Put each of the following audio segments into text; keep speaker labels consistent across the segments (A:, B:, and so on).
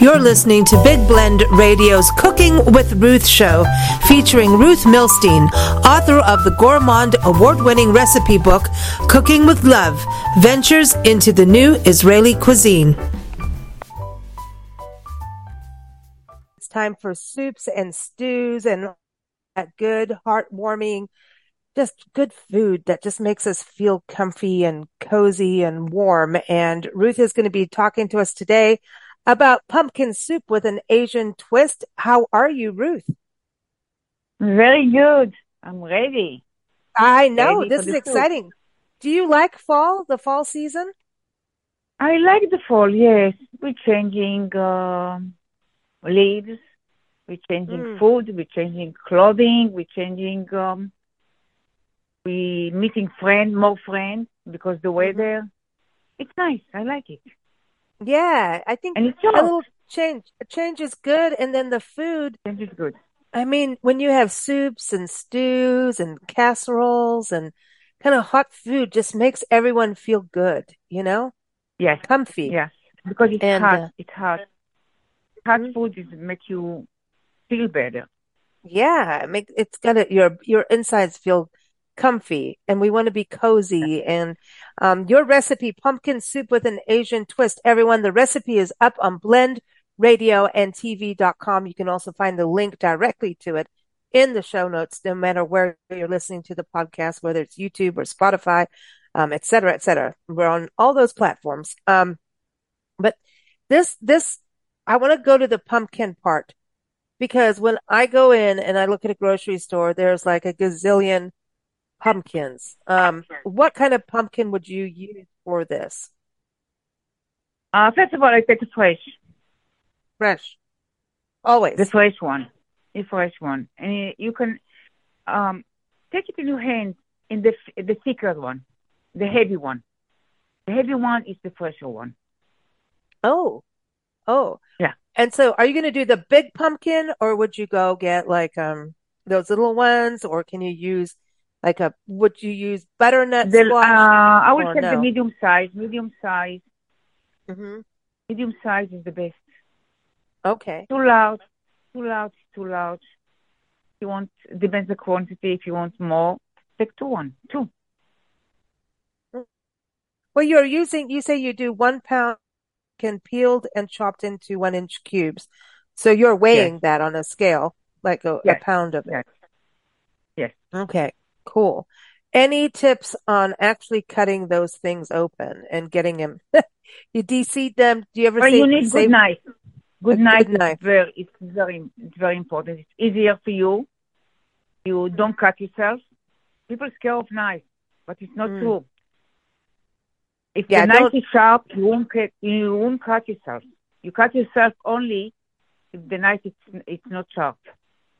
A: You're listening to Big Blend Radio's Cooking with Ruth show, featuring Ruth Milstein, author of the Gourmand award winning recipe book, Cooking with Love Ventures into the New Israeli Cuisine. It's time for soups and stews and that good, heartwarming, just good food that just makes us feel comfy and cozy and warm. And Ruth is going to be talking to us today about pumpkin soup with an Asian twist. How are you, Ruth?
B: Very good. I'm ready.
A: I know. Ready this is exciting. Do you like fall, the fall season?
B: I like the fall, yes. We're changing uh, leaves, we're changing mm. food, we're changing clothing, we're changing, um, we meeting friends, more friends because the mm-hmm. weather, it's nice. I like it.
A: Yeah, I think a little change a change is good, and then the food
B: change is good.
A: I mean, when you have soups and stews and casseroles and kind of hot food, just makes everyone feel good. You know?
B: Yes.
A: Comfy.
B: Yes, because it's and, hot. Uh, it's hot. Hot mm-hmm. food is make you feel better.
A: Yeah, make it's to your your insides feel comfy and we want to be cozy. And um, your recipe, pumpkin soup with an Asian twist. Everyone, the recipe is up on Blend Radio and TV.com. You can also find the link directly to it in the show notes, no matter where you're listening to the podcast, whether it's YouTube or Spotify, um, et cetera, et cetera. We're on all those platforms. Um, but this, this, I want to go to the pumpkin part because when I go in and I look at a grocery store, there's like a gazillion pumpkins. Um, what kind of pumpkin would you use for this?
B: Uh, first of all, I take the fresh.
A: Fresh. Always.
B: The fresh one. The fresh one. And you can um, take it in your hands in the the thicker one, the heavy one. The heavy one is the fresher one.
A: Oh. Oh.
B: Yeah.
A: And so are you going to do the big pumpkin or would you go get like um those little ones or can you use like a, would you use butternut the, squash?
B: Uh, I would take no? the medium size. Medium size.
A: Mm-hmm.
B: Medium size is the best.
A: Okay.
B: Too loud. Too loud. Too loud. You want, depends the quantity. If you want more, take two one, two.
A: Well, you're using, you say you do one pound can peeled and chopped into one inch cubes. So you're weighing yes. that on a scale, like a, yes. a pound of it.
B: Yes. Yes.
A: Okay. Cool. Any tips on actually cutting those things open and getting them? you deseed them. Do you ever?
B: Well, you need good knife. Good knife. Good knife. Very, it's very, it's very important. It's easier for you. You don't cut yourself. People scare of knife, but it's not mm. true. If yeah, the knife don't... is sharp, you won't cut, you won't cut yourself. You cut yourself only if the knife is it's not sharp.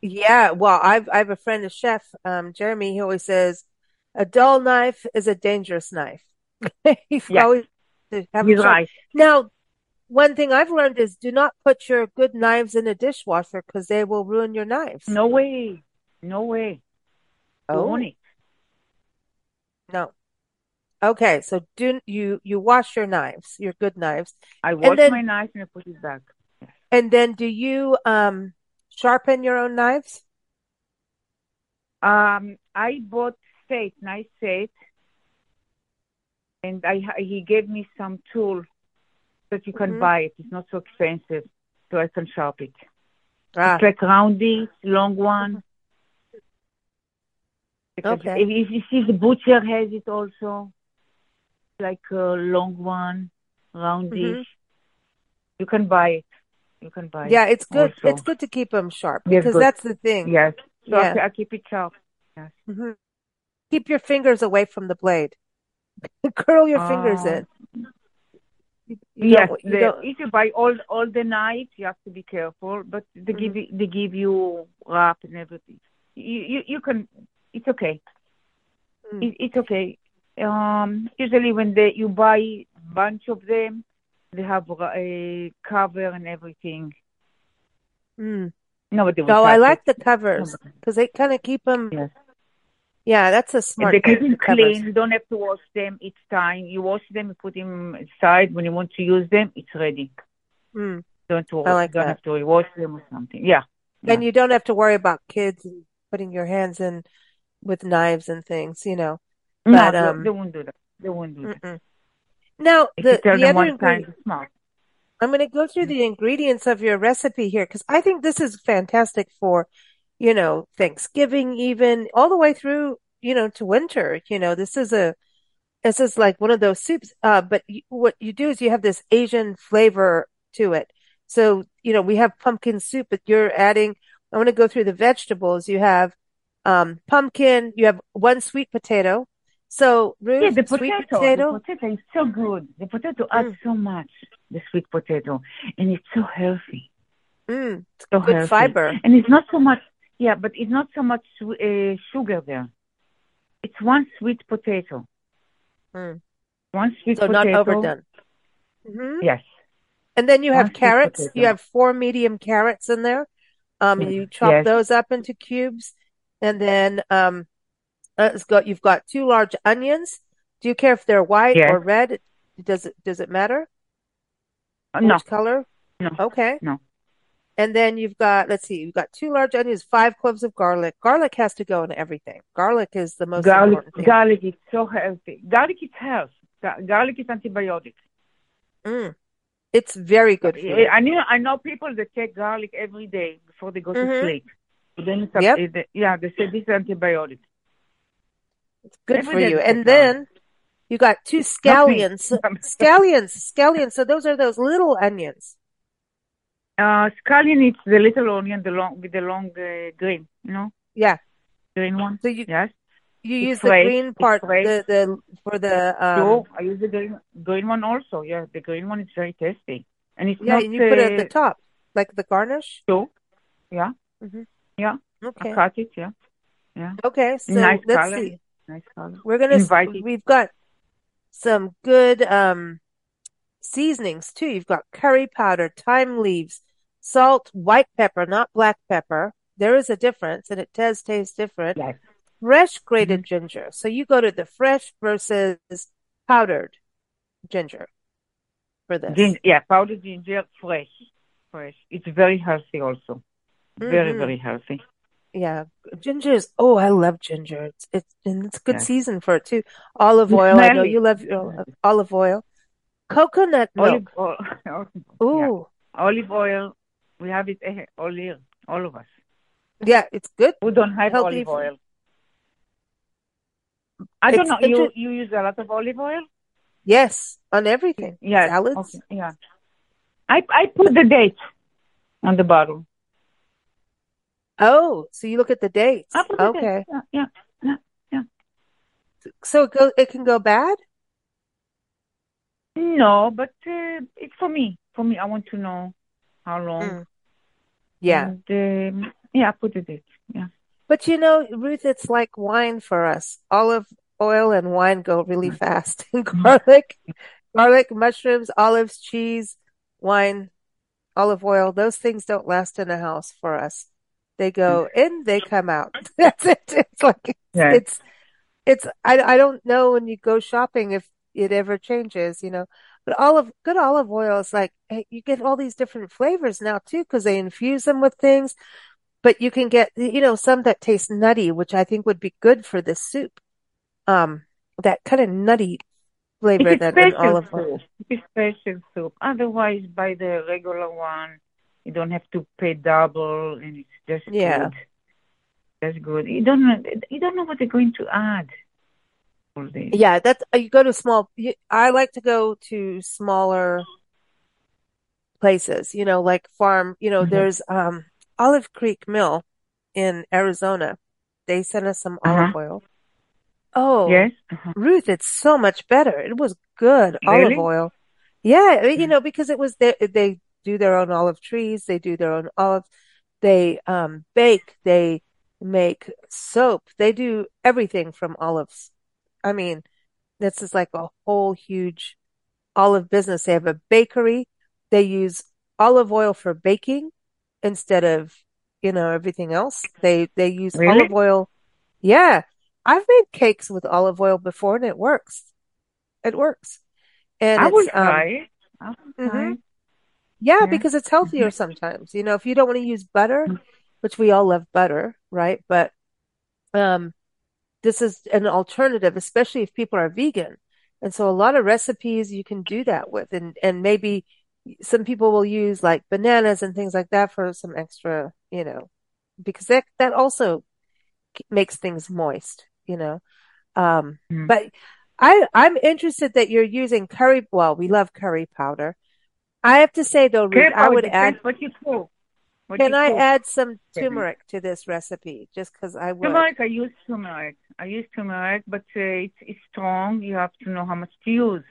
A: Yeah, well, I've I have a friend, a chef, um, Jeremy. He always says, "A dull knife is a dangerous knife." He's yeah. always
B: He's right.
A: Now, one thing I've learned is do not put your good knives in a dishwasher because they will ruin your knives.
B: No way, no way.
A: Oh, no. Okay, so do you you wash your knives, your good knives?
B: I wash then, my knives and I put it back.
A: And then do you um sharpen your own knives?
B: Um, I bought set, nice set, and I he gave me some tool that you can mm-hmm. buy it. It's not so expensive, so I can sharpen it. Ah. It's like roundy, long one. Because okay. if, if you see the butcher has it also, like a long one, roundish. Mm-hmm. You can buy it. You can buy.
A: Yeah, it's good. Also. It's good to keep them sharp because that's the thing.
B: Yes. So yeah. I keep it sharp. Yes.
A: Mm-hmm. Keep your fingers away from the blade. Curl your uh, fingers in.
B: You yes, the, if you buy all all the knives, you have to be careful. But they mm-hmm. give you, they give you wrap and everything. You you, you can. It's okay. Mm. It, it's okay. Um, usually when they you buy bunch of them, they have a cover and everything.
A: Mm. Nobody. So I like the covers because they kind of keep them.
B: Yes.
A: Yeah, that's a smart.
B: They keep them clean. You don't have to wash them each time. You wash them, you put them aside. When you want to use them, it's ready.
A: Mm.
B: Don't to,
A: I like
B: don't
A: that.
B: have to wash them or something. Yeah.
A: And you don't have to worry about kids putting your hands in with knives and things, you know. But,
B: they-
A: um,
B: they won't do that. They won't do that.
A: Mm-mm. Now, the, the other ingredient. I'm going to go through the ingredients of your recipe here because I think this is fantastic for, you know, Thanksgiving, even all the way through, you know, to winter. You know, this is a, this is like one of those soups. Uh, but you, what you do is you have this Asian flavor to it. So, you know, we have pumpkin soup, but you're adding, I want to go through the vegetables. You have, um, pumpkin, you have one sweet potato. So, Ruth,
B: Yeah, the
A: sweet
B: potato,
A: potato.
B: the potato is so good. The potato adds
A: Mm.
B: so much, the sweet potato, and it's so healthy.
A: Mm,
B: So
A: good
B: healthy.
A: fiber.
B: And it's not so much, yeah, but it's not so much uh, sugar there. It's one sweet potato.
A: Mm.
B: One sweet
A: So
B: potato.
A: not overdone. hmm
B: Yes.
A: And then you have
B: One sweet
A: carrots.
B: potato.
A: You have four medium carrots in there. Um, you chop
B: Yes.
A: those up into cubes, and then um, uh, it's got you've got two large onions. Do you care if they're white
B: Yes.
A: or red? Does it does it matter
B: Uh, no,
A: which color?
B: No.
A: Okay.
B: No.
A: And then you've got let's see, you've got two large onions, five cloves of garlic. Garlic has to go in everything. Garlic is the most
B: garlic,
A: important thing.
B: garlic is so healthy. Garlic is health. Garlic is antibiotic.
A: Mm. It's very good for you.
B: I know, I know people that take garlic every day before they go to
A: Mhm.
B: sleep. But then it's a,
A: Yep.
B: yeah, they say this is antibiotic.
A: It's good for you. And then you got two scallions. Scallions, scallions. So those are those little onions.
B: Uh, scallion is the little onion, the long with the long uh, green, you know,
A: Yeah.
B: green one.
A: So you
B: Yes.
A: you
B: It's
A: use
B: fresh.
A: the green part, the the for the um.
B: so I use the green, green one also. Yeah, the green one is very tasty, and it's
A: Yeah,
B: not.
A: and you put it at the
B: uh,
A: top, like the garnish.
B: So, yeah,
A: Mhm.
B: yeah.
A: Okay.
B: I cut it. Yeah,
A: Okay. So
B: Nice
A: let's
B: color.
A: see.
B: Nice color.
A: We're gonna.
B: Inviting.
A: We've got some good um seasonings too. You've got curry powder, thyme leaves, salt, white pepper, not black pepper. There is a difference, and it does taste different.
B: Yes.
A: fresh grated ginger. So you go to the fresh versus powdered ginger for this.
B: Gin- yeah, powdered ginger, fresh, fresh. It's very healthy also. Very,
A: Mhm.
B: very healthy.
A: Yeah, ginger is. Oh, I love ginger. It's it's and it's a good
B: Yes.
A: season for it too. Olive
B: You
A: oil. I know you love your olive oil. Coconut
B: Olive
A: milk.
B: oil. yeah.
A: Ooh,
B: Olive oil. We have it eh, all year, all of us.
A: yeah, it's good.
B: We don't have
A: Healthy
B: olive oil? I don't
A: It's
B: know. You
A: inter-
B: you use a lot of olive oil?
A: Yes, on everything.
B: Yes.
A: Salads.
B: Okay. Yeah. I I put the date on the bottle.
A: Oh, so you look at the dates. Okay,
B: date. Yeah. Yeah. yeah.
A: so it go. It can go bad.
B: No, but uh, it's for me. For me, I want to know how long.
A: Mm. Yeah.
B: And, um, yeah, I put the date. Yeah.
A: But you know, Ruth, it's like wine for us. Olive oil and wine go really fast. and garlic, garlic, mushrooms, olives, cheese, wine, olive oil, those things don't last in a house for us. They go in, they come out. That's it. It's like,
B: Yeah.
A: it's, it's, I, I don't know when you go shopping if it ever changes, you know, but olive, good olive oil is like, hey, you get all these different flavors now too, because they infuse them with things but you can get, you know, some that taste nutty, which I think would be good for this soup. Um, that kind of nutty flavor that an olive oil.
B: It's special soup. Otherwise, by the regular one, you don't have to pay double, and it's just
A: Yeah.
B: good. That's good. You don't know. You don't know what they're going to add.
A: Yeah, that's, uh, you go to small, you, I like to go to smaller places, you know, like farm, you know,
B: Mhm.
A: there's, um, Olive Creek Mill in Arizona. They sent us some
B: Uh-huh.
A: olive oil. Oh,
B: Yes. Uh-huh.
A: Ruth, it's so much better. It was good
B: Really?
A: olive oil. Yeah, you
B: Mm.
A: know, because it was they they do their own olive trees, they do their own olive, they um bake, they make soap, they do everything from olives. I mean, this is like a whole huge olive business. They have a bakery. They use olive oil for baking instead of, you know, everything else. They they use
B: Really?
A: olive oil. Yeah. I've made cakes with olive oil before and it works. It works. And
B: I
A: it's um
B: try. I will try
A: mhm.
B: it.
A: Yeah, yeah, because it's healthier mm-hmm. sometimes. You know, if you don't want to use butter, which we all love butter, right? But um, this is an alternative, especially if people are vegan. And so a lot of recipes you can do that with, and and maybe some people will use like bananas and things like that for some extra, you know, because that that also makes things moist, you know. Um, mm. but I I'm interested that you're using curry. Well, we love curry powder. I have to say though, Ruth, I would add.
B: What you cook.
A: What can I cook? add some turmeric to this recipe? Just because I would.
B: Turmeric, I use turmeric. I use turmeric, but uh, it's, it's strong. You have to know how much to use.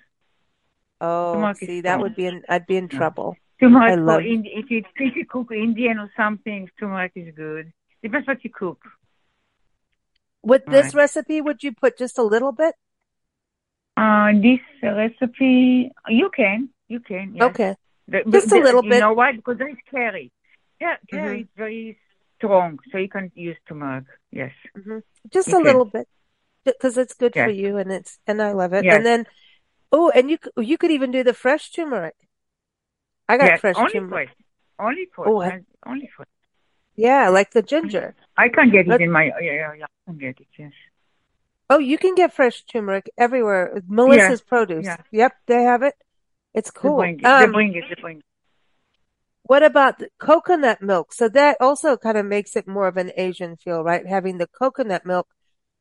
A: Oh, turmeric see, that would be in. I'd be in trouble.
B: Turmeric I love... Indi- if you if you cook Indian or something, turmeric is good. Depends what you cook.
A: With this right. recipe, would you put just a little bit?
B: Uh, this recipe, you can, you can. Yes.
A: Okay. The, just the, a little
B: you
A: bit.
B: You know why? Because there is curry. Yeah, curry mm-hmm. is very strong, so you can use turmeric. Yes.
A: Mm-hmm. Just you a can. little bit, because it's good yes. for you, and it's and I love it. Yes. And then, oh, and you you could even do the fresh turmeric. I got yes, fresh
B: only
A: turmeric.
B: Fresh. Only fresh. Oh, I, only fresh.
A: Yeah, like the ginger.
B: I can get it in my yeah, yeah, yeah. I can get it. Yes.
A: Oh, you can get fresh turmeric everywhere. Melissa's yeah. Produce. Yeah. Yep, they have it. It's cool.
B: It. Um, they bring it. They bring it.
A: What about coconut milk? So that also kind of makes it more of an Asian feel, right? Having the coconut milk,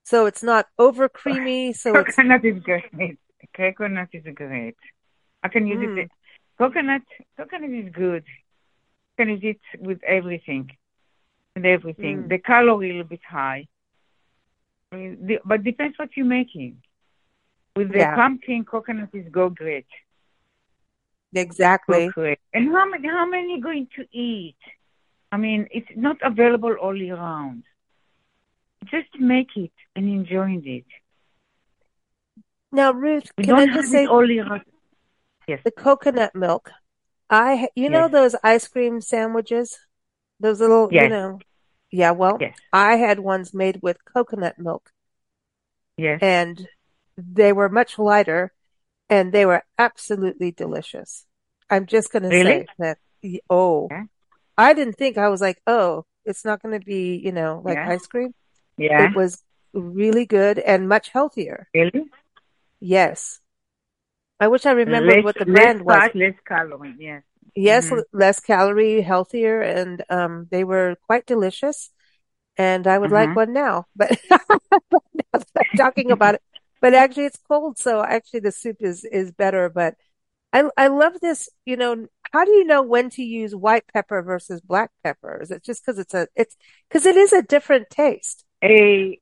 A: so it's not over creamy. So
B: coconut it's... is great. Coconut is great. I can use mm. it. Coconut, coconut is good. You can use it with everything, with everything. Mm. The calorie a little bit high I mean, but depends what you're making. With the yeah. pumpkin, coconut is go great.
A: Exactly.
B: And how many how many are going to eat? I mean, it's not available all year round. Just make it and enjoy it.
A: Now, Ruth, we can I just say
B: all year round. Yes.
A: The coconut milk. I, you yes. know, those ice cream sandwiches, those little, yes. you know, yeah, well, yes. I had ones made with coconut milk.
B: Yes.
A: And they were much lighter and they were absolutely delicious. I'm just going to
B: really?
A: say that, oh, yeah. I didn't think I was like, oh, it's not going to be, you know, like yeah. ice cream.
B: Yeah.
A: It was really good and much healthier.
B: Really?
A: Yes. I wish I remembered less, what the brand
B: less was. Less calorie, yes.
A: Yes, mm-hmm. less calorie, healthier, and um, they were quite delicious. And I would mm-hmm. like one now, but talking about it. But actually, it's cold, so actually the soup is is better. But I I love this. You know, how do you know when to use white pepper versus black pepper? Is it just because it's a it's because it is a different taste?
B: A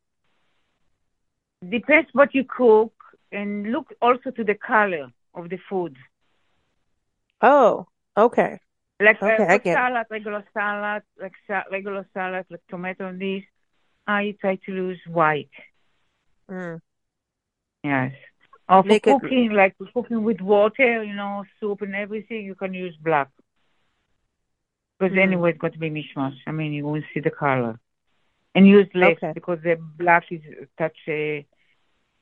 B: depends what you cook, and look also to the color of the food.
A: Oh, Okay.
B: Like okay, uh, I salad, regular salad, like sa- regular salad, like tomato and this, I try to use white.
A: Mm.
B: Yes. Or for Make cooking, it... like cooking with water, you know, soup and everything, you can use black. Because mm. anyway, it's got to be mishmash. I mean, you won't see the color. And use less okay. because the black is touch uh,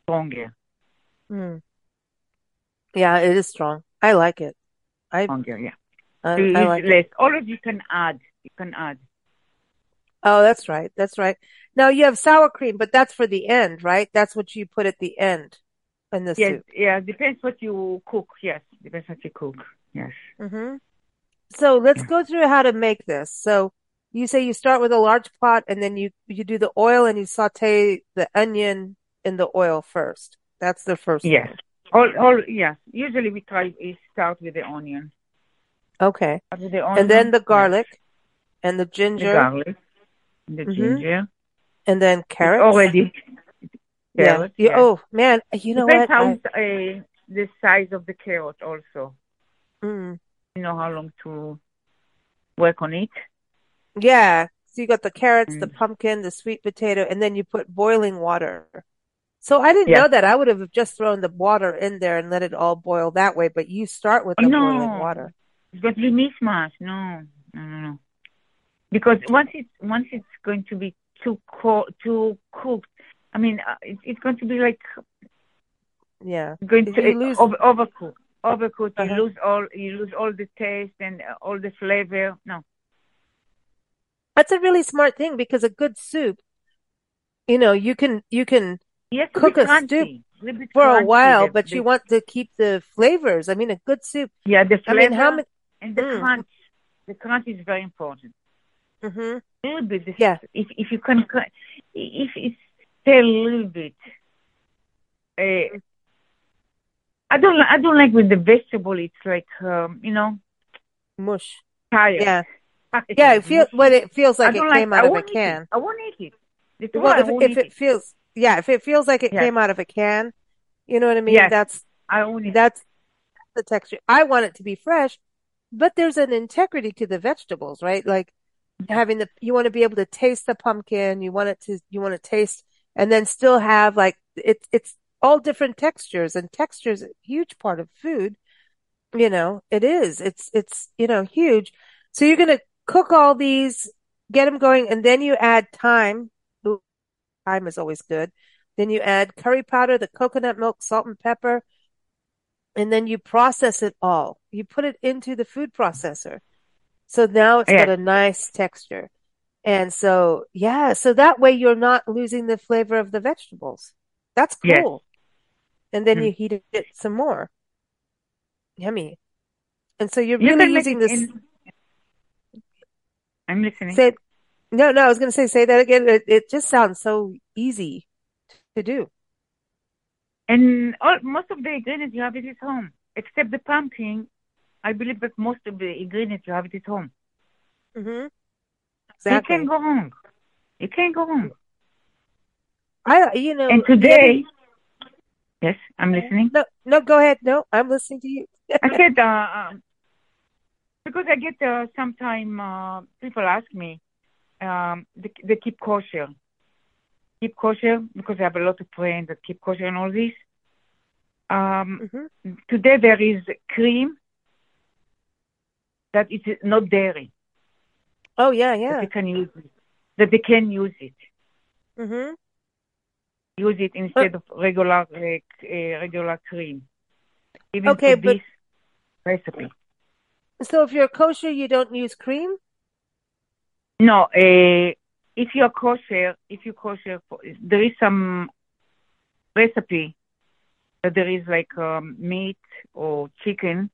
B: stronger.
A: Mm. Yeah, it is strong. I like it.
B: I stronger, yeah. I, I like less. All of you can add. You can add.
A: Oh, that's right. That's right. Now you have sour cream, but that's for the end, right? That's what you put at the end in the
B: yes,
A: soup.
B: Yeah, depends what you cook. Yes, depends what you cook. Yes.
A: Mm-hmm. So let's go through how to make this. So you say you start with a large pot and then you, you do the oil and you saute the onion in the oil first. That's the first.
B: Yes. All, all, yes. Usually we try, we start with the onion.
A: Okay. With the onion. and then the garlic yes. and the ginger.
B: The garlic, the mm-hmm. ginger.
A: And then carrots.
B: Already.
A: Yeah. You, Oh man, you know
B: Depends
A: what?
B: How, I... uh, the size of the carrot also.
A: Mm.
B: You know how long to work on it.
A: Yeah. So you got the carrots, mm. the pumpkin, the sweet potato, and then you put boiling water. So I didn't yeah. know that. I would have just thrown the water in there and let it all boil that way. But you start with the
B: no.
A: boiling water.
B: It's going to be mishmash. No, no, no, no. Because once it's once it's going to be too co- too cooked, I mean, uh, it, it's going to be like
A: yeah,
B: going to
A: lose...
B: over, overcooked. overcooked,
A: Uh-huh.
B: you lose all you lose all the taste and uh, all the flavor. No.
A: That's a really smart thing because a good soup, you know, you can you can
B: Yes,
A: Cook a soup for a while, but you want to keep the flavors. I mean, a good soup.
B: yeah the
A: I
B: flavor
A: mean, how many?
B: and the
A: Mm.
B: crunch. The crunch is very important.
A: Hmm
B: A little bit. This,
A: Yeah.
B: If if you can, if it's a little bit. Uh, I don't. I don't like with the vegetable. It's like um, you know,
A: Mush.
B: tired.
A: Yeah, yeah. It feels what it feels like it came
B: like,
A: out of a can.
B: It. I won't eat it. The
A: Well, if if it feels, yeah, if it feels like it
B: Yeah.
A: came out of a can, you know what I mean.
B: Yes.
A: That's
B: I it.
A: that's the texture. I want it to be fresh, but there's an integrity to the vegetables, right? Like Mm-hmm. having the you want to be able to taste the pumpkin, you want it to you want to taste and then still have like it's it's all different textures and textures a huge part of food. You know, it is. It's it's you know huge. So you're gonna cook all these, get them going, and then you add thyme. Thyme is always good. Then you add curry powder, the coconut milk, salt and pepper, and then you process it all. You put it into the food processor. So now it's got a nice texture. And so, yeah, so that way you're not losing the flavor of the vegetables. That's cool. And then
B: Mm.
A: you heat it some more. Yummy. And so you're
B: You
A: really using this.
B: in- I'm listening.
A: Say, no, no, I was going to say, say that again. It, it just sounds so easy to do.
B: And all, most of the ingredients you have it at home, except the pumpkin. I believe that most of the ingredients you have it at home.
A: hmm
B: You
A: Exactly.
B: can't go wrong. You can't go wrong.
A: I, you know,
B: And today, yes, I'm listening.
A: no, no, go ahead. No, I'm listening to you.
B: I said, uh, um, because I get uh, sometime uh, people ask me, um, they, they keep kosher. Keep kosher because I have a lot of friends that keep kosher and all this. Um,
A: hmm
B: today there is cream that is not dairy.
A: Oh, yeah,
B: That
A: yeah.
B: they can use it. That they can use it.
A: hmm
B: Use it instead of regular c- uh, regular cream. Even
A: Okay,
B: for
A: but-
B: this recipe.
A: So if you're kosher, you don't use cream?
B: No, uh, if you're kosher, if you're kosher, for- there is some recipe that there is like um, meat or chicken,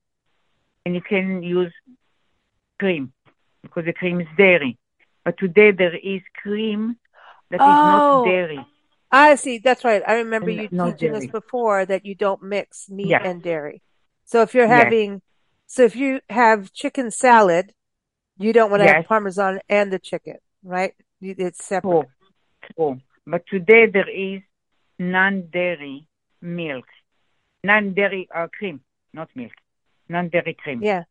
B: and you can use cream because the cream is dairy. But today there is cream that is
A: Oh.
B: not dairy.
A: I see. That's right. I remember you teaching us before that you don't mix meat
B: Yes.
A: and dairy. So if you're
B: Yes.
A: having, so if you have chicken salad, you don't want to have parmesan and the chicken, right? It's separate.
B: True, true. But today there is non-dairy milk, non-dairy uh, cream, not milk, non-dairy cream.
A: Yeah.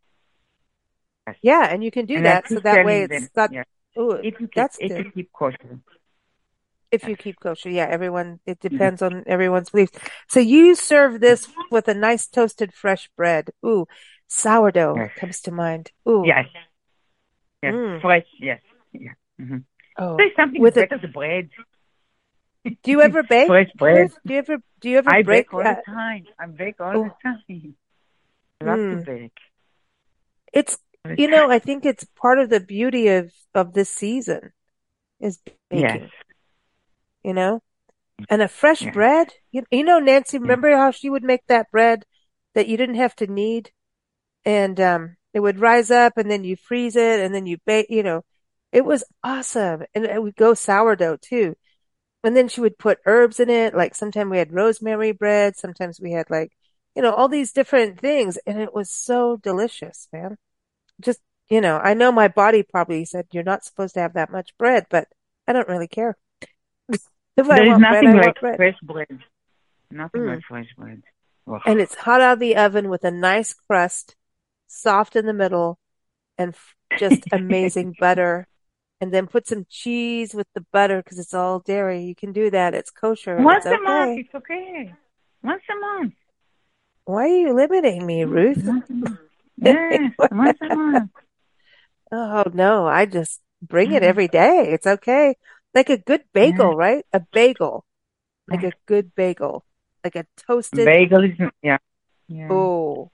A: Yeah. And you can do
B: And
A: that. So that way it's
B: them,
A: got,
B: yes.
A: ooh,
B: If you keep,
A: that's
B: if
A: good.
B: you keep kosher.
A: If you keep kosher. Yeah. Everyone, it depends on everyone's beliefs. So you serve this with a nice toasted fresh bread. Ooh, sourdough
B: Yes.
A: comes to mind. Ooh.
B: Yes. Yes.
A: Mm.
B: Fresh. Yes. Yeah. hmm
A: Oh.
B: There's something
A: With a-
B: better than bread.
A: Do you ever bake?
B: Fresh bread.
A: Do you ever, do you ever
B: I
A: break?
B: bake all
A: uh,
B: the time. I bake all
A: Oh.
B: the time. I love
A: Mm.
B: to bake.
A: It's
B: the
A: You know, I think it's part of the beauty of of this season is baking,
B: Yes.
A: you know? And a fresh
B: Yes.
A: bread. You, you know, Nancy, remember how she would make that bread that you didn't have to knead and um it would rise up and then you freeze it and then you bake, you know. It was awesome. And it would go sourdough too. And then she would put herbs in it. Like sometimes we had rosemary bread, sometimes we had like, you know, all these different things and it was so delicious, man. Just, you know, I know my body probably said you're not supposed to have that much bread, but I don't really care. If I
B: There is
A: want bread,
B: nothing like
A: bread.
B: fresh bread. Nothing
A: Mm.
B: like fresh bread. Oh.
A: And it's hot out of the oven with a nice crust, soft in the middle, and f- just amazing butter. And then put some cheese with the butter because it's all dairy. You can do that. It's kosher.
B: Once
A: It's
B: a month, it's okay. Once a month.
A: Why are you limiting me, Ruth?
B: Yes, once a month.
A: Oh no, I just bring it
B: Mhm.
A: every day. It's okay. Like a good bagel, right? A bagel. Like a good bagel. Like a toasted.
B: Bagel is yeah. Yeah.
A: Oh,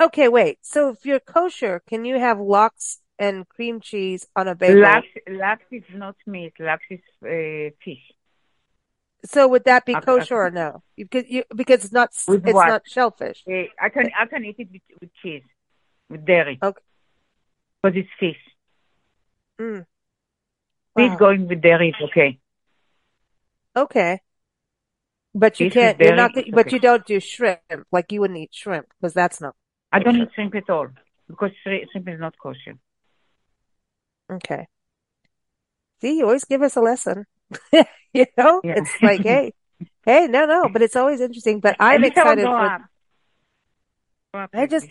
A: Okay, wait. So if you're kosher, can you have lox and cream cheese on a bagel?
B: Lax, lax is not meat. Lax is uh, fish.
A: So would that be kosher or no? Because you, because it's not
B: With
A: it's
B: what?
A: not shellfish.
B: Uh, I can I can eat it with, with cheese, with dairy.
A: Okay.
B: Because it's fish.
A: Mm.
B: Fish
A: Wow.
B: going with dairy is okay.
A: Okay. But you
B: Fish
A: can't. You're not.
B: is
A: But
B: okay.
A: you don't do shrimp. Like you wouldn't eat shrimp because that's not
B: I don't
A: kosher.
B: eat shrimp at all because shrimp is not kosher.
A: Okay. See, you always give us a lesson. You know,
B: Yeah.
A: it's like, hey, hey, no, no, but it's always interesting. But I'm
B: At least I will
A: excited for.
B: up. Grow up
A: I just-.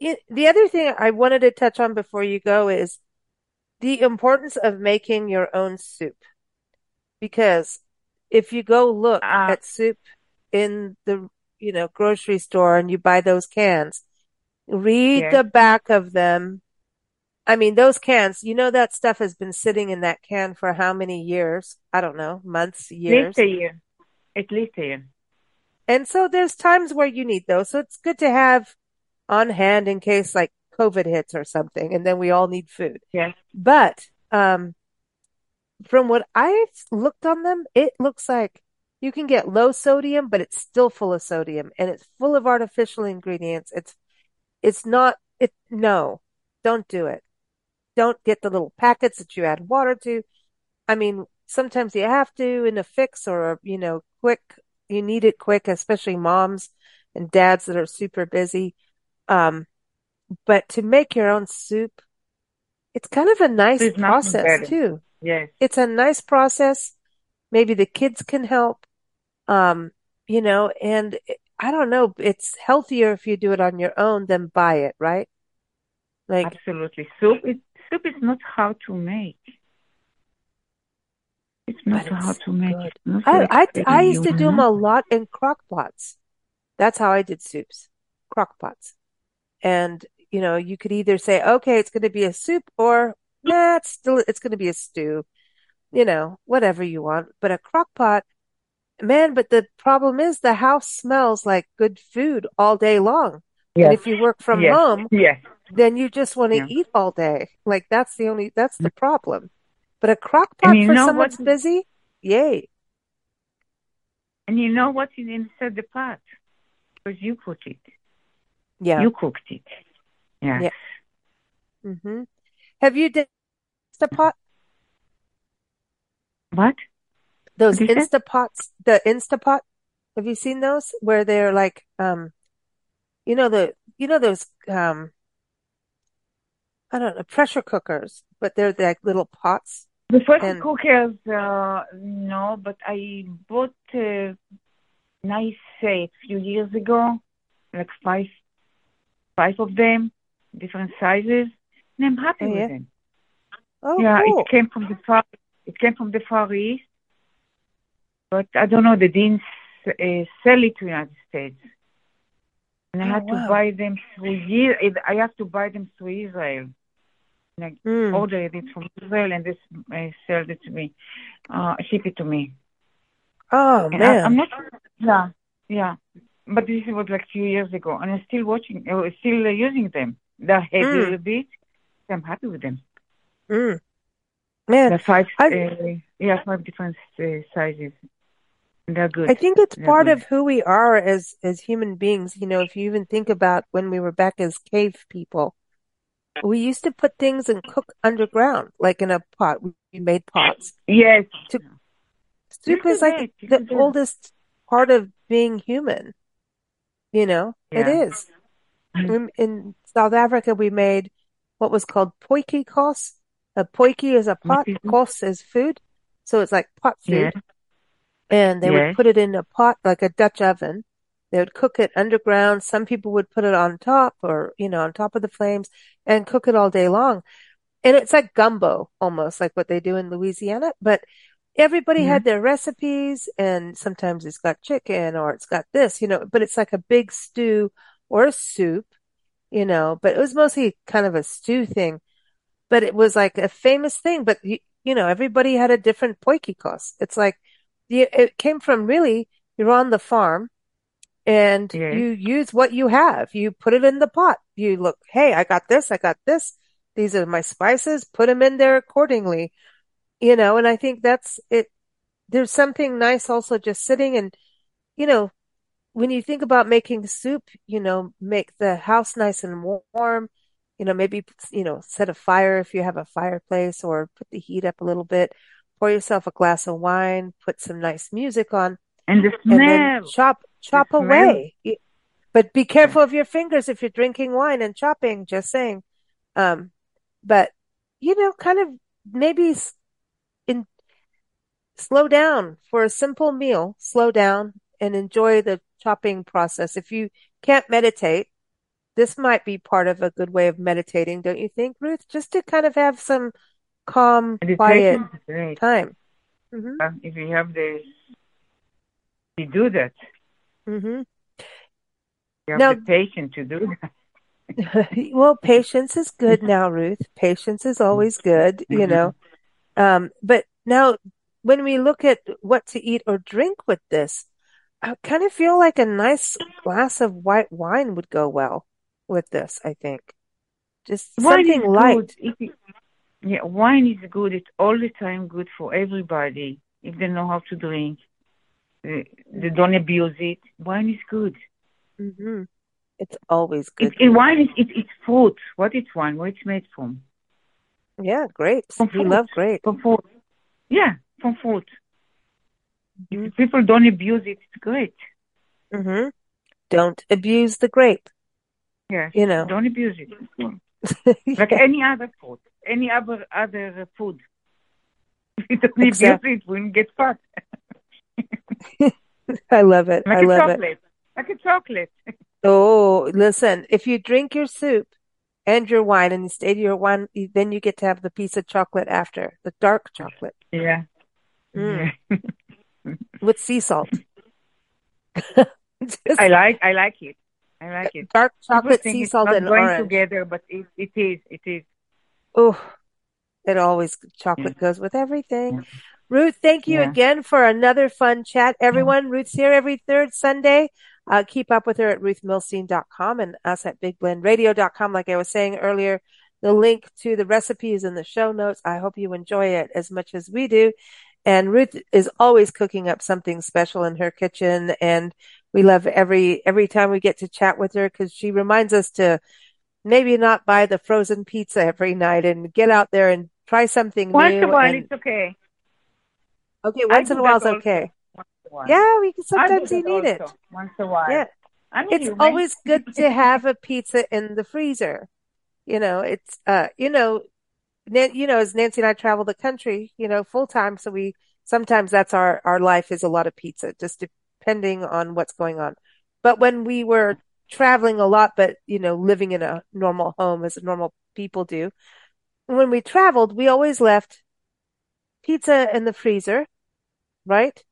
A: The other thing I wanted to touch on before you go is the importance of making your own soup. Because if you go look
B: Uh,
A: at soup in the, you know, grocery store and you buy those cans, read
B: Yes.
A: the back of them. I mean, those cans, you know, that stuff has been sitting in that can for how many years? I don't know, months, years.
B: At least a year. At least a year.
A: And so there's times where you need those. So it's good to have on hand in case like COVID hits or something, and then we all need food.
B: Yes.
A: But um, from what I've looked on them, it looks like you can get low sodium, but it's still full of sodium and it's full of artificial ingredients. It's it's not it no, don't do it. Don't get the little packets that you add water to. I mean, sometimes you have to in a fix or, you know, quick, you need it quick, especially moms and dads that are super busy. Um, but to make your own soup, it's kind of a nice
B: nothing
A: process too.
B: Yes.
A: It's a nice process. Maybe the kids can help. Um, you know, and I don't know, it's healthier if you do it on your own than buy it, right? Like,
B: Absolutely. Soup is soup is not hard to make. It's not
A: But it's
B: hard to make.
A: good.
B: It's not
A: I,
B: so
A: I, I used to do them a lot in crock pots. That's how I did soups, crock pots. And, you know, you could either say, okay, it's going to be a soup or, nah, it's still, it's going to be a stew, you know, whatever you want. But a crock pot, man, but the problem is the house smells like good food all day long. And if you work from
B: Yes.
A: home,
B: Yes.
A: Then you just want to
B: Yeah.
A: eat all day. Like that's the only, that's the problem. But a crock pot for someone's busy, yay.
B: And you know what's in- inside the pot? Because you put it.
A: Yeah.
B: You cooked it. Yes.
A: Yeah. hmm Have you done the pot?
B: What?
A: Those
B: What?
A: Instapots, the Instapot. Have you seen those where they're like, um, you know the, you know those, um, I don't know, pressure cookers, but they're like little pots.
B: The first
A: And-
B: cookers, uh, no, but I bought uh, nice uh, a few years ago, like five, five of them, different sizes, and I'm happy
A: Oh,
B: with
A: yeah?
B: them.
A: Oh,
B: yeah,
A: cool.
B: it came from the far, it came from the Far East, but I don't know, they didn't uh, sell it to the United States, and I
A: Oh,
B: had to buy them through. I have to buy them through Israel. Like
A: Mm.
B: ordered it from Israel and this uh, sold it to me, uh, ship it to me.
A: Oh
B: And I, I'm
A: man.
B: not, yeah, yeah. But this was like a few years ago, and I'm still watching, uh, still uh, using them. They're heavy
A: Mm.
B: a little bit. I'm happy with them.
A: Mm. Man,
B: They're five, uh, yeah, five different uh, sizes. They're good.
A: I think it's
B: They're
A: part
B: good.
A: of who we are as as human beings. You know, if you even think about when we were back as cave people, we used to put things and cook underground, like in a pot. We made pots.
B: Yes.
A: To- Soup is like
B: it.
A: The
B: it.
A: oldest part of being human. You know, it
B: Yeah.
A: is.
B: Mhm.
A: In South Africa, we made what was called potjie kos. A potjie is a pot,
B: Mhm.
A: kos is food. So it's like pot food.
B: Yeah.
A: And they would put it in a pot, like a Dutch oven. They would cook it underground. Some people would put it on top or, you know, on top of the flames and cook it all day long. And it's like gumbo almost like what they do in Louisiana, but everybody mm-hmm. had their recipes and sometimes it's got chicken or it's got this, you know, but it's like a big stew or a soup, you know, but it was mostly kind of a stew thing, but it was like a famous thing, but you, you know, everybody had a different potjie kos. It's like it came from really, you're on the farm and yeah. you use what you have. You put it in the pot. You look, hey, I got this, I got this. These are my spices. Put them in there accordingly. You know, and I think that's it. There's something nice also just sitting and, you know, when you think about making soup, you know, make the house nice and warm. You know, maybe, you know, set a fire if you have a fireplace or put the heat up a little bit. Pour yourself a glass of wine, put some nice music on.
B: And the smell. And
A: chop, chop the away. Smell. But be careful of your fingers if you're drinking wine and chopping, just saying. Um, but, you know, kind of maybe in, slow down for a simple meal, slow down and enjoy the chopping process. If you can't meditate, this might be part of a good way of meditating, don't you think, Ruth? Just to kind of have some calm, quiet time.
B: Mm-hmm. Uh, if you have the, you do that.
A: Mm-hmm.
B: You have now, to do that.
A: well, patience is good now, Ruth. Patience is always good, mm-hmm. you know. Um, but now when we look at what to eat or drink with this, I kind of feel like a nice glass of white wine would go well with this, I think. Just wine something light.
B: yeah, wine is good. It's all the time good for everybody if they know how to drink. They, don't abuse it. Wine is good.
A: Mm-hmm. It's always good.
B: It, wine is it, it's fruit. What is wine? What it's made from?
A: Yeah, grapes. From we love grapes.
B: From fruit. Yeah, from fruit. Mm-hmm. If people don't abuse it, it's great.
A: Mm-hmm. Don't abuse the grape.
B: Yeah,
A: you know,
B: don't abuse it. yeah. Like any other food, any other other food. If you don't exactly. abuse it, we will get fat.
A: I love it.
B: Like
A: I love
B: chocolate. it. Like a chocolate.
A: oh, listen! If you drink your soup and your wine, and instead your wine, then you get to have the piece of chocolate after the dark chocolate.
B: Yeah.
A: Mm. yeah. with sea salt.
B: Just, I like I like it. I like it.
A: Dark chocolate, sea salt, and
B: going
A: orange
B: together, but it, it is. It is.
A: Oh, it always chocolate yeah. goes with everything. Yeah. Ruth, thank you yeah. again for another fun chat. Everyone, Ruth's here every third Sunday. Uh, keep up with her at ruthmilstein.com and us at bigblendradio.com. Like I was saying earlier, the link to the recipes in the show notes. I hope you enjoy it as much as we do. And Ruth is always cooking up something special in her kitchen. And we love every, every time we get to chat with her because she reminds us to maybe not buy the frozen pizza every night and get out there and try something
B: once
A: new.
B: Once in a while,
A: and,
B: it's okay.
A: Okay, once in a while is okay. Yeah, we can, sometimes you need it.
B: Once in a while.
A: Yeah. I'm it's human. always good to have a pizza in the freezer. You know, it's, uh, you know, you know, as Nancy and I travel the country, you know, full time. So we, sometimes that's our, our life is a lot of pizza, just depending on what's going on. But when we were traveling a lot, but, you know, living in a normal home as normal people do, when we traveled, we always left pizza in the freezer, right?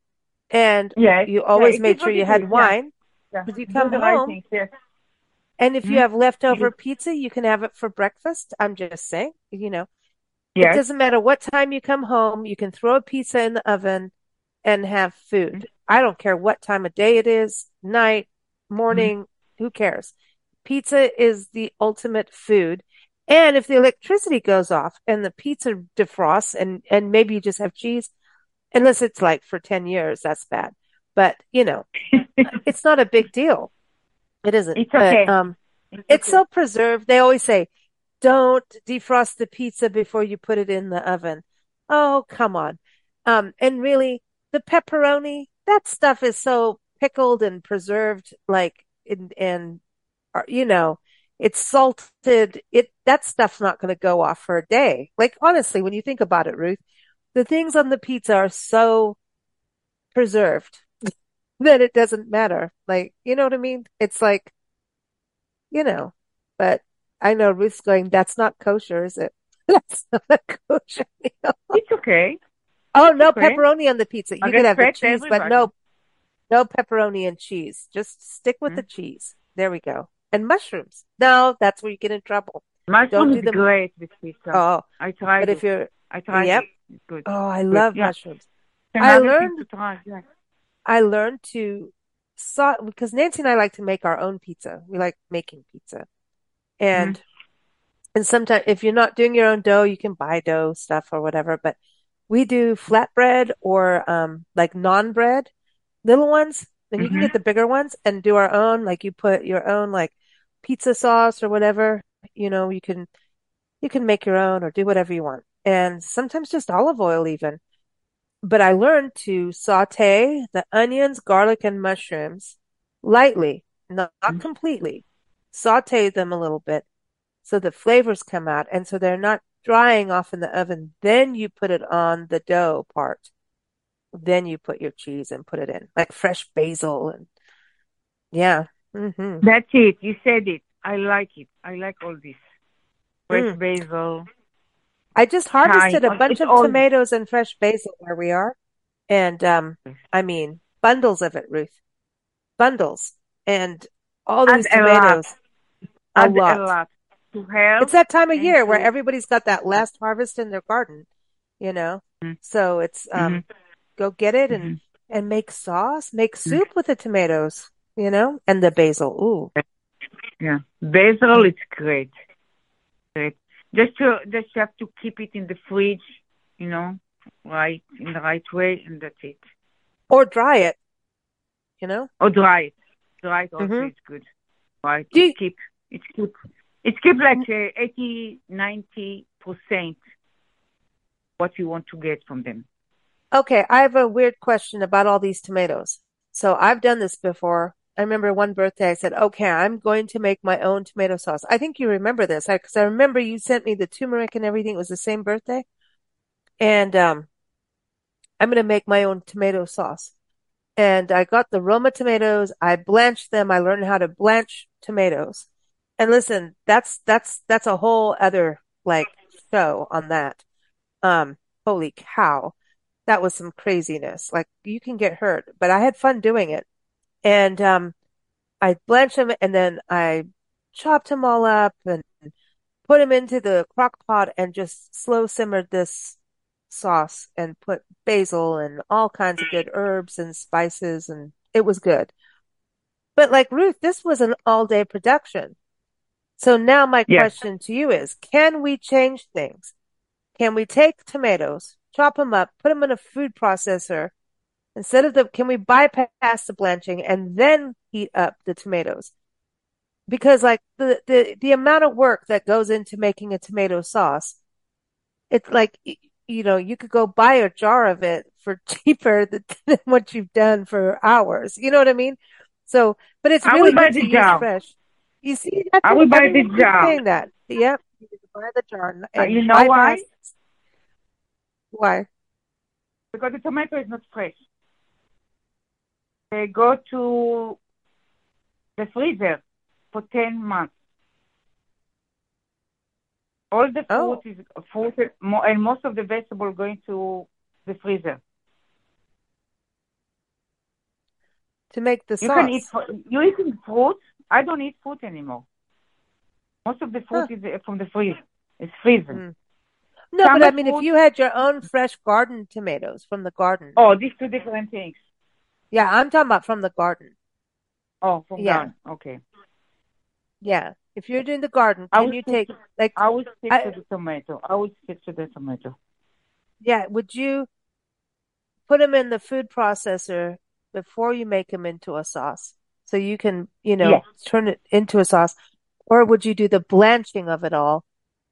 A: And
B: yeah,
A: you always yeah, made sure you had wine. Because you come home. And if mm-hmm. you have leftover pizza, you can have it for breakfast. I'm just saying, you know, Yes. It doesn't matter what time you come home. You can throw a pizza in the oven and have food. Mm-hmm. I don't care what time of day it is, night, morning, mm-hmm. who cares? Pizza is the ultimate food. And if the electricity goes off and the pizza defrosts and, and maybe you just have cheese, unless it's like for 10 years, that's bad. But, you know, it's not a big deal. It isn't.
B: It's okay.
A: But, um, it's, it's okay. so preserved. They always say, don't defrost the pizza before you put it in the oven. Oh, come on. Um, and really the pepperoni, that stuff is so pickled and preserved, like, in, and, uh, you know, it's salted. It, that stuff's not going to go off for a day. Like, honestly, when you think about it, Ruth, the things on the pizza are so preserved that it doesn't matter. Like, you know what I mean? It's like, you know, but I know Ruth's going, that's not kosher, is it? That's not a kosher
B: meal. It's okay.
A: Oh, it's no okay. pepperoni on the pizza. You can have the cheese, everybody. but no, no pepperoni and cheese. Just stick with mm-hmm. the cheese. There we go. And mushrooms. No, that's where you get in trouble.
B: Mushrooms is great with pizza.
A: Oh,
B: I tried.
A: But it. if you're,
B: I tried.
A: Yep.
B: It. good.
A: Oh, I love yeah. mushrooms. I learned. Yeah. I learned to saw because Nancy and I like to make our own pizza. We like making pizza. And mm-hmm. and sometimes if you're not doing your own dough, you can buy dough stuff or whatever, but we do flatbread or um like naan bread, little ones, and you mm-hmm. can get the bigger ones and do our own like you put your own like pizza sauce or whatever, you know, you can you can make your own or do whatever you want. And sometimes just olive oil even but I learned to saute the onions, garlic, and mushrooms lightly, not, not mm. completely. Saute them a little bit so the flavors come out and so they're not drying off in the oven. Then you put it on the dough part. Then you put your cheese and put it in, like fresh basil and yeah. Mm-hmm.
B: That's it. You said it. I like it. I like all this. Fresh mm. basil,
A: I just harvested a bunch of all... tomatoes and fresh basil where we are. And, um, I mean, bundles of it, Ruth. Bundles. And all these and tomatoes. A lot. A lot. A lot. It's that time of year where everybody's got that last harvest in their garden, you know? Mm-hmm. So it's, um, mm-hmm. go get it and, mm-hmm. and make sauce, make mm-hmm. soup with the tomatoes, you know, and the basil. Ooh.
B: Yeah. Basil, is great. Great. Just to just have to keep it in the fridge, you know, right in the right way, and that's it.
A: Or dry it, you know.
B: Or dry it. Dry it also mm-hmm. is good. Right. Do you... keep it's keep it's keep like uh, 80, 90 percent what you want to get from them.
A: Okay, I have a weird question about all these tomatoes. So I've done this before I remember one birthday I said, okay, I'm going to make my own tomato sauce. I think you remember this because I, I, remember you sent me the turmeric and everything. It was the same birthday. And, um, I'm going to make my own tomato sauce. And I got the Roma tomatoes. I blanched them. I learned how to blanch tomatoes. And listen, that's, that's, that's a whole other like show on that. Um, holy cow. That was some craziness. Like you can get hurt, but I had fun doing it and um, I blanched them and then I chopped them all up and put them into the crock pot and just slow simmered this sauce and put basil and all kinds of good herbs and spices and it was good. But like Ruth, this was an all day production. So now my yes. question to you is, can we change things? Can we take tomatoes, chop them up, put them in a food processor Instead of the, can we bypass the blanching and then heat up the tomatoes? Because like the, the, the amount of work that goes into making a tomato sauce, it's like, you know, you could go buy a jar of it for cheaper than, than what you've done for hours. You know what I mean? So, but it's really good to use jar. fresh. You see,
B: that's I would buy the jar.
A: Saying that, yep, you buy the jar.
B: And uh, you know why?
A: Why?
B: Because the tomato is not fresh they go to the freezer for 10 months. All the oh. food is food, and most of the vegetable going to the freezer.
A: To make the sauce.
B: You can eat, you eating fruit. I don't eat fruit anymore. Most of the food huh. is uh, from the freezer. It's freezer. Mm.
A: No, Some but I mean, if you had your own fresh garden tomatoes from the garden.
B: Oh, these two different things.
A: Yeah, I'm talking about from the garden.
B: Oh, from yeah. garden. Okay.
A: Yeah. If you're doing the garden, can you take
B: to,
A: like
B: I would stick I, to the tomato. I would stick to the tomato.
A: Yeah. Would you put them in the food processor before you make them into a sauce? So you can, you know, yes. turn it into a sauce. Or would you do the blanching of it all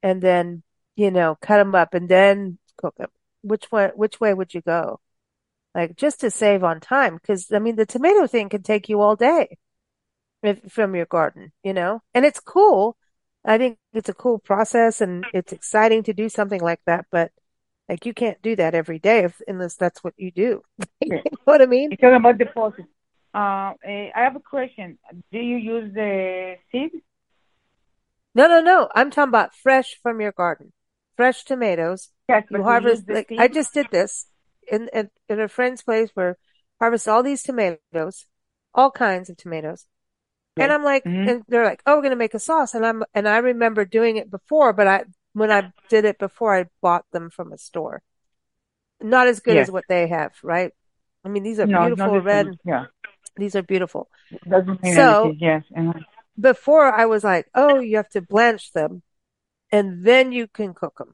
A: and then, you know, cut them up and then cook them? Which way, which way would you go? Like just to save on time. Cause I mean, the tomato thing can take you all day if, from your garden, you know, and it's cool. I think it's a cool process and it's exciting to do something like that, but like you can't do that every day if, unless that's what you do. you know what I mean?
B: You're talking about the process. Uh, eh, I have a question. Do you use the seed?
A: No, no, no. I'm talking about fresh from your garden. Fresh tomatoes.
B: Yes,
A: you harvest. Like, I just did this in, a friend's place where harvest all these tomatoes, all kinds of tomatoes. Yeah. And I'm like, mm-hmm. and they're like, oh, we're going to make a sauce. And I'm, and I remember doing it before, but I, when I did it before, I bought them from a store. Not as good as what they have, right? I mean, these are no, beautiful red.
B: Yeah.
A: These are beautiful.
B: So. Yes. And
A: before I was like, oh, you have to blanch them and then you can cook them.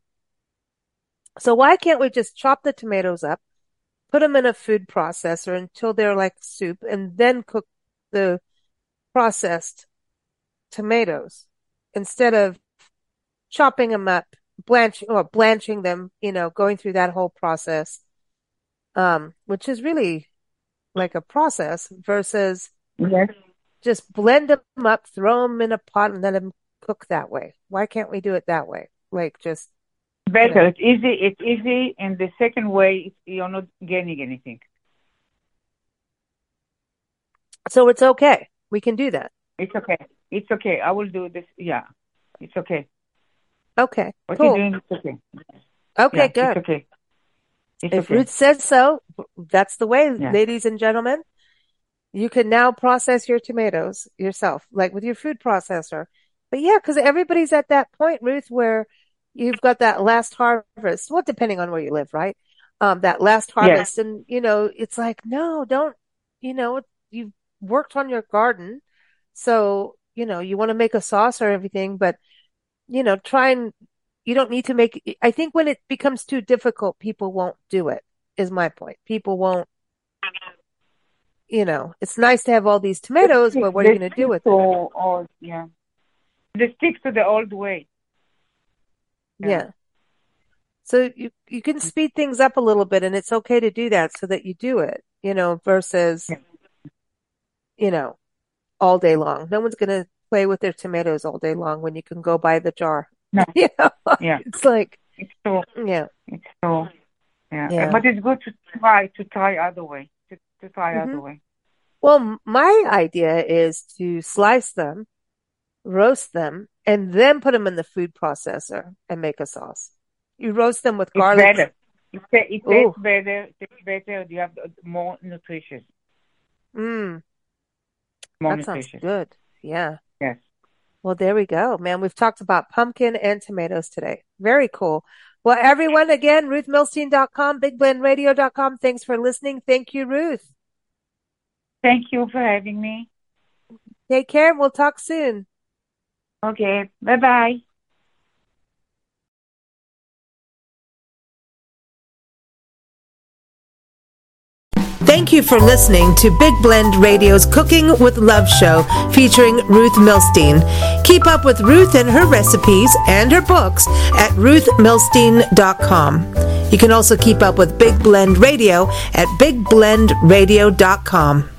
A: So why can't we just chop the tomatoes up, put them in a food processor until they're like soup and then cook the processed tomatoes instead of chopping them up, blanching or blanching them, you know, going through that whole process, um, which is really like a process versus
B: yes.
A: just blend them up, throw them in a pot and let them cook that way. Why can't we do it that way? Like just
B: better. You know. It's easy. It's easy. And the second way, you're not gaining anything.
A: So it's okay. We can do that.
B: It's okay. It's okay. I will do this. Yeah. It's okay.
A: Okay.
B: What
A: cool.
B: you're doing is okay.
A: Okay,
B: yeah,
A: good.
B: It's okay. It's
A: if
B: okay.
A: Ruth says so, that's the way,
B: yeah.
A: ladies and gentlemen. You can now process your tomatoes yourself, like with your food processor. But yeah, because everybody's at that point, Ruth, where you've got that last harvest. Well, depending on where you live, right? Um, that last harvest, yeah. and you know, it's like, no, don't. You know, you've worked on your garden, so you know you want to make a sauce or everything, but you know, try and you don't need to make. I think when it becomes too difficult, people won't do it. Is my point. People won't. You know, it's nice to have all these tomatoes, but what are you going to do with
B: so, them? Old, yeah. They stick to the old way.
A: Yeah. So you you can speed things up a little bit, and it's okay to do that so that you do it. You know, versus, yeah. you know, all day long. No one's going to play with their tomatoes all day long when you can go buy the jar.
B: No.
A: you know?
B: Yeah.
A: It's like,
B: it's so,
A: yeah.
B: It's so, yeah. yeah. But it's good to try, to try other way, to, to try mm-hmm. other way.
A: Well, my idea is to slice them, roast them, and then put them in the food processor and make a sauce. You roast them with garlic.
B: It's better. It, tastes better. It tastes better. You have more nutritious.
A: Mm.
B: More
A: that
B: nutritious.
A: sounds good. Yeah.
B: Yes.
A: Well, there we go, man. We've talked about pumpkin and tomatoes today. Very cool. Well, everyone, again, ruthmilstein.com, bigblendradio.com. Thanks for listening. Thank you, Ruth.
B: Thank you for having me.
A: Take care. We'll talk soon.
B: Okay. Bye bye.
A: Thank you for listening to Big Blend Radio's Cooking with Love show featuring Ruth Milstein. Keep up with Ruth and her recipes and her books at ruthmilstein.com. You can also keep up with Big Blend Radio at bigblendradio.com.